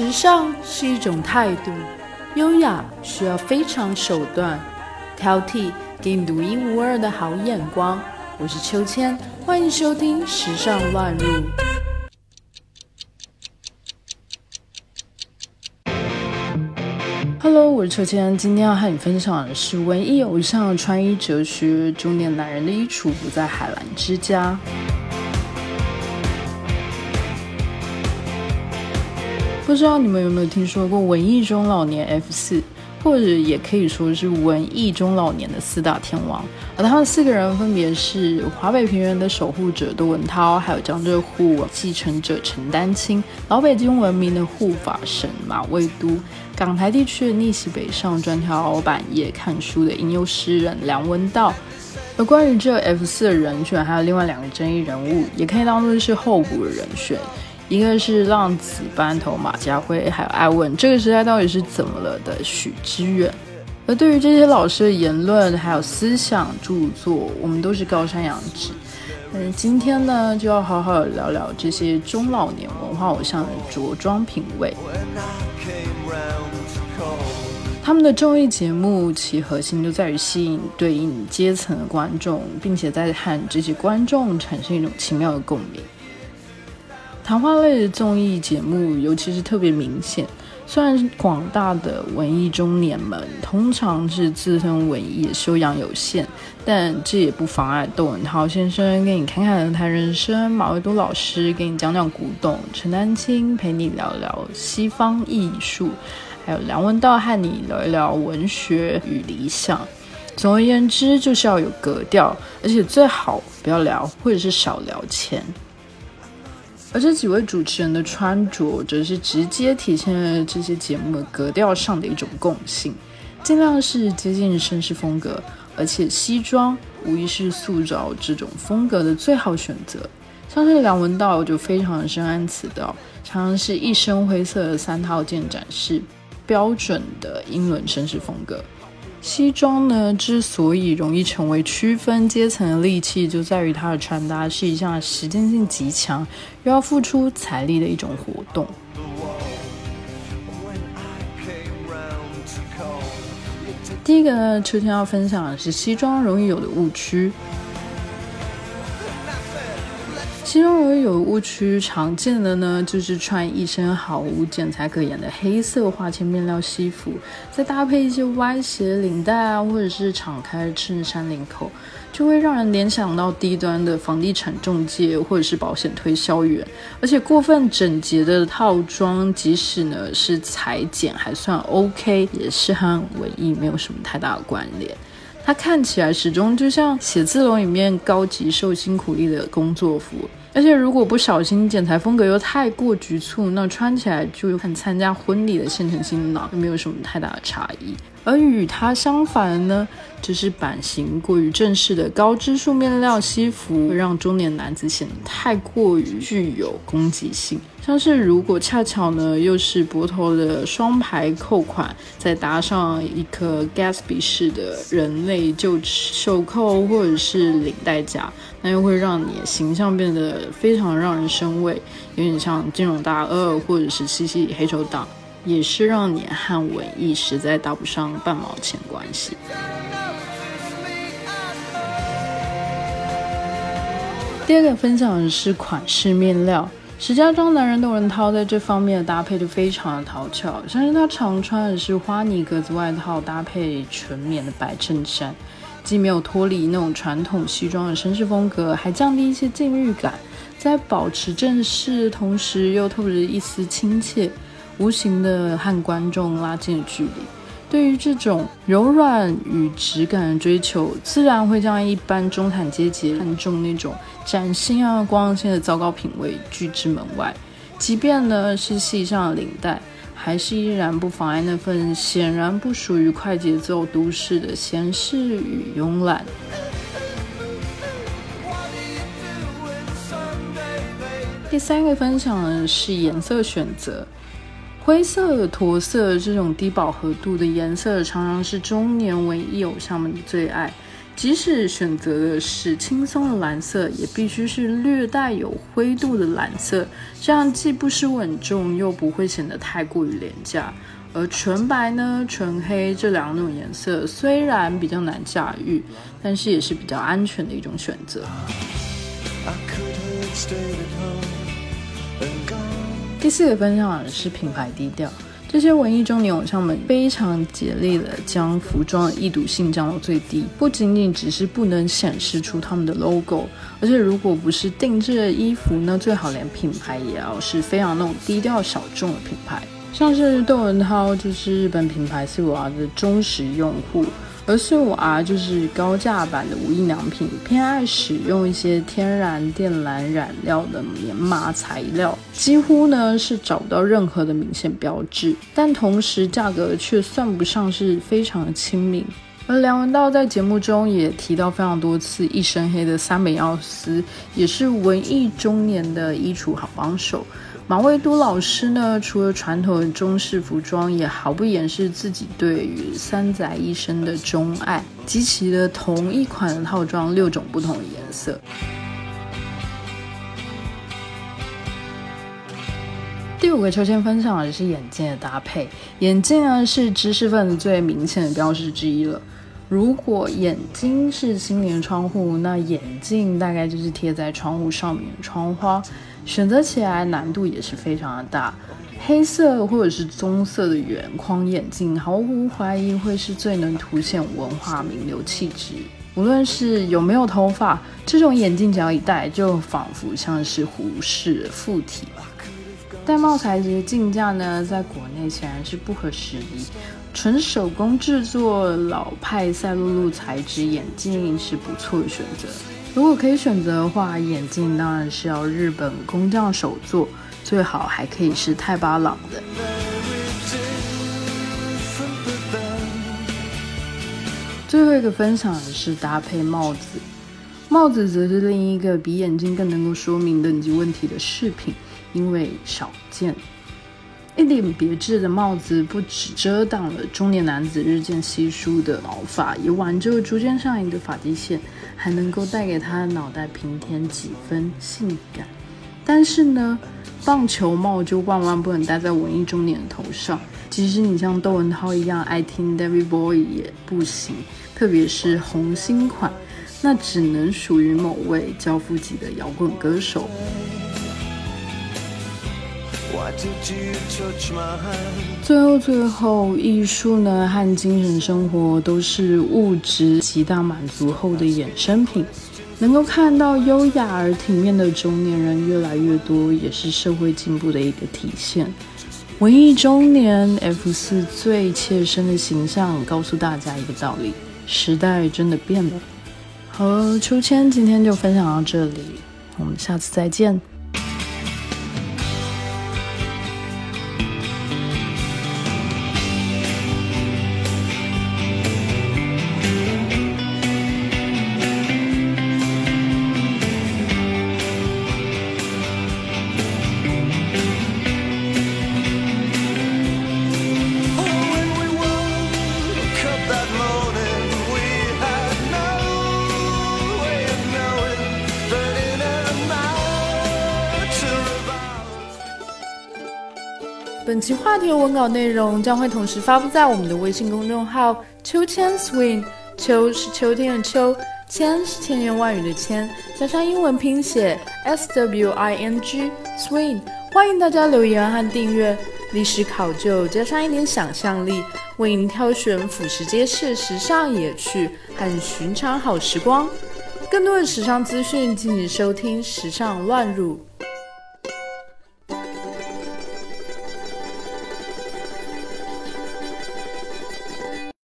时尚是一种态度，优雅需要非常手段，挑剔给你独一无二的好眼光。我是秋千，欢迎收听《时尚乱入》。Hello，我是秋千，今天要和你分享的是文艺偶像穿衣哲学：中年男人的衣橱不在海澜之家。不知道你们有没有听说过文艺中老年 F 四，或者也可以说是文艺中老年的四大天王，而他们四个人分别是华北平原的守护者窦文涛，还有江浙沪继承者陈丹青，老北京闻名的护法神马未都，港台地区的逆袭北上专挑老板夜看书的吟游诗人梁文道。而关于这 F 四的人选，还有另外两个争议人物，也可以当做是候补的人选。一个是浪子班头马家辉，还有爱问这个时代到底是怎么了的许知远。而对于这些老师的言论还有思想著作，我们都是高山仰止。嗯，今天呢就要好好聊聊这些中老年文化偶像的着装品味。他们的综艺节目其核心就在于吸引对应阶层的观众，并且在和这些观众产生一种奇妙的共鸣。谈话类的综艺节目，尤其是特别明显。虽然广大的文艺中年们通常是自身文艺修养有限，但这也不妨碍窦文涛先生给你侃侃谈人生，马未都老师给你讲讲古董，陈丹青陪你聊聊西方艺术，还有梁文道和你聊一聊文学与理想。总而言之，就是要有格调，而且最好不要聊，或者是少聊钱。而这几位主持人的穿着，则是直接体现了这些节目格调上的一种共性，尽量是接近绅士风格，而且西装无疑是塑造这种风格的最好选择。像是梁文道就非常深谙此道，常常是一身灰色的三套件展示，标准的英伦绅士风格。西装呢，之所以容易成为区分阶层的利器，就在于它的穿搭是一项实践性极强，又要付出财力的一种活动。第一个呢，秋天要分享的是西装容易有的误区。其中容易有误区，常见的呢就是穿一身毫无剪裁可言的黑色花铅面料西服，再搭配一些歪斜领带啊，或者是敞开衬衫领口，就会让人联想到低端的房地产中介或者是保险推销员。而且过分整洁的套装，即使呢是裁剪还算 OK，也是和文艺没有什么太大的关联。它看起来始终就像写字楼里面高级受辛苦力的工作服。而且如果不小心，剪裁风格又太过局促，那穿起来就很参加婚礼的现成新郎没有什么太大的差异。而与它相反的呢，就是版型过于正式的高支数面料西服，会让中年男子显得太过于具有攻击性。像是如果恰巧呢又是薄头的双排扣款，再搭上一颗 Gatsby 式的人类就袖扣或者是领带夹，那又会让你的形象变得非常让人生畏，有点像金融大鳄或者是西西黑手党。也是让你和文艺实在搭不上半毛钱关系。第二个分享的是款式面料，石家庄男人窦文涛在这方面的搭配就非常的讨巧，相信他常穿的是花呢格子外套搭配纯棉的白衬衫，既没有脱离那种传统西装的绅士风格，还降低一些禁欲感，在保持正式同时又透着一丝亲切。无形的和观众拉近了距离。对于这种柔软与质感的追求，自然会将一般中产阶级看重那种崭新啊、光鲜的糟糕品味拒之门外。即便呢是系上了领带，还是依然不妨碍那份显然不属于快节奏都市的闲适与慵懒。第三个分享的是颜色选择。灰色、驼色这种低饱和度的颜色，常常是中年文艺偶像们的最爱。即使选择的是轻松的蓝色，也必须是略带有灰度的蓝色，这样既不失稳重，又不会显得太过于廉价。而纯白呢、纯黑这两种颜色虽然比较难驾驭，但是也是比较安全的一种选择。第四个分享的是品牌低调。这些文艺中年偶像们非常竭力的将服装的易读性降到最低，不仅仅只是不能显示出他们的 logo，而且如果不是定制的衣服呢，最好连品牌也要是非常那种低调小众的品牌。像是窦文涛就是日本品牌四五 R 的忠实用户，而四五 R 就是高价版的无印良品，偏爱使用一些天然靛蓝染料的棉麻材料，几乎呢是找不到任何的明显标志，但同时价格却算不上是非常的亲民。而梁文道在节目中也提到非常多次，一身黑的三本奥斯也是文艺中年的衣橱好帮手。马未都老师呢，除了传统的中式服装，也毫不掩饰自己对于三宅一生的钟爱，集齐了同一款套装六种不同的颜色。第五个秋千分享的是眼镜的搭配，眼镜呢是知识分子最明显的标识之一了。如果眼睛是心灵的窗户，那眼镜大概就是贴在窗户上面的窗花。选择起来难度也是非常的大，黑色或者是棕色的圆框眼镜，毫无怀疑会是最能凸显文化名流气质。无论是有没有头发，这种眼镜只要一戴，就仿佛像是胡适附体吧。戴帽材质的镜架呢，在国内显然是不合时宜，纯手工制作老派赛璐璐材质眼镜是不错的选择。如果可以选择的话，眼镜当然是要日本工匠手做，最好还可以是泰巴朗的。最后一个分享的是搭配帽子，帽子则是另一个比眼镜更能够说明等级问题的饰品，因为少见。一顶别致的帽子，不止遮挡了中年男子日渐稀疏的毛发，也挽住了逐渐上移的发际线，还能够带给他的脑袋平添几分性感。但是呢，棒球帽就万万不能戴在文艺中年的头上。即使你像窦文涛一样爱听 David Bowie 也不行，特别是红心款，那只能属于某位教父级的摇滚歌手。最后，最后，艺术呢和精神生活都是物质极大满足后的衍生品。能够看到优雅而体面的中年人越来越多，也是社会进步的一个体现。文艺中年 F 四最切身的形象，告诉大家一个道理：时代真的变了。好了，秋千今天就分享到这里，我们下次再见。本期话题的文稿内容将会同时发布在我们的微信公众号“秋千 swing”。秋是秋天的秋，千是千言万语的千，加上英文拼写 s w i n g swing。欢迎大家留言和订阅。历史考究加上一点想象力，为您挑选俯拾皆是时尚野趣和寻常好时光。更多的时尚资讯，敬请收听《时尚乱入》。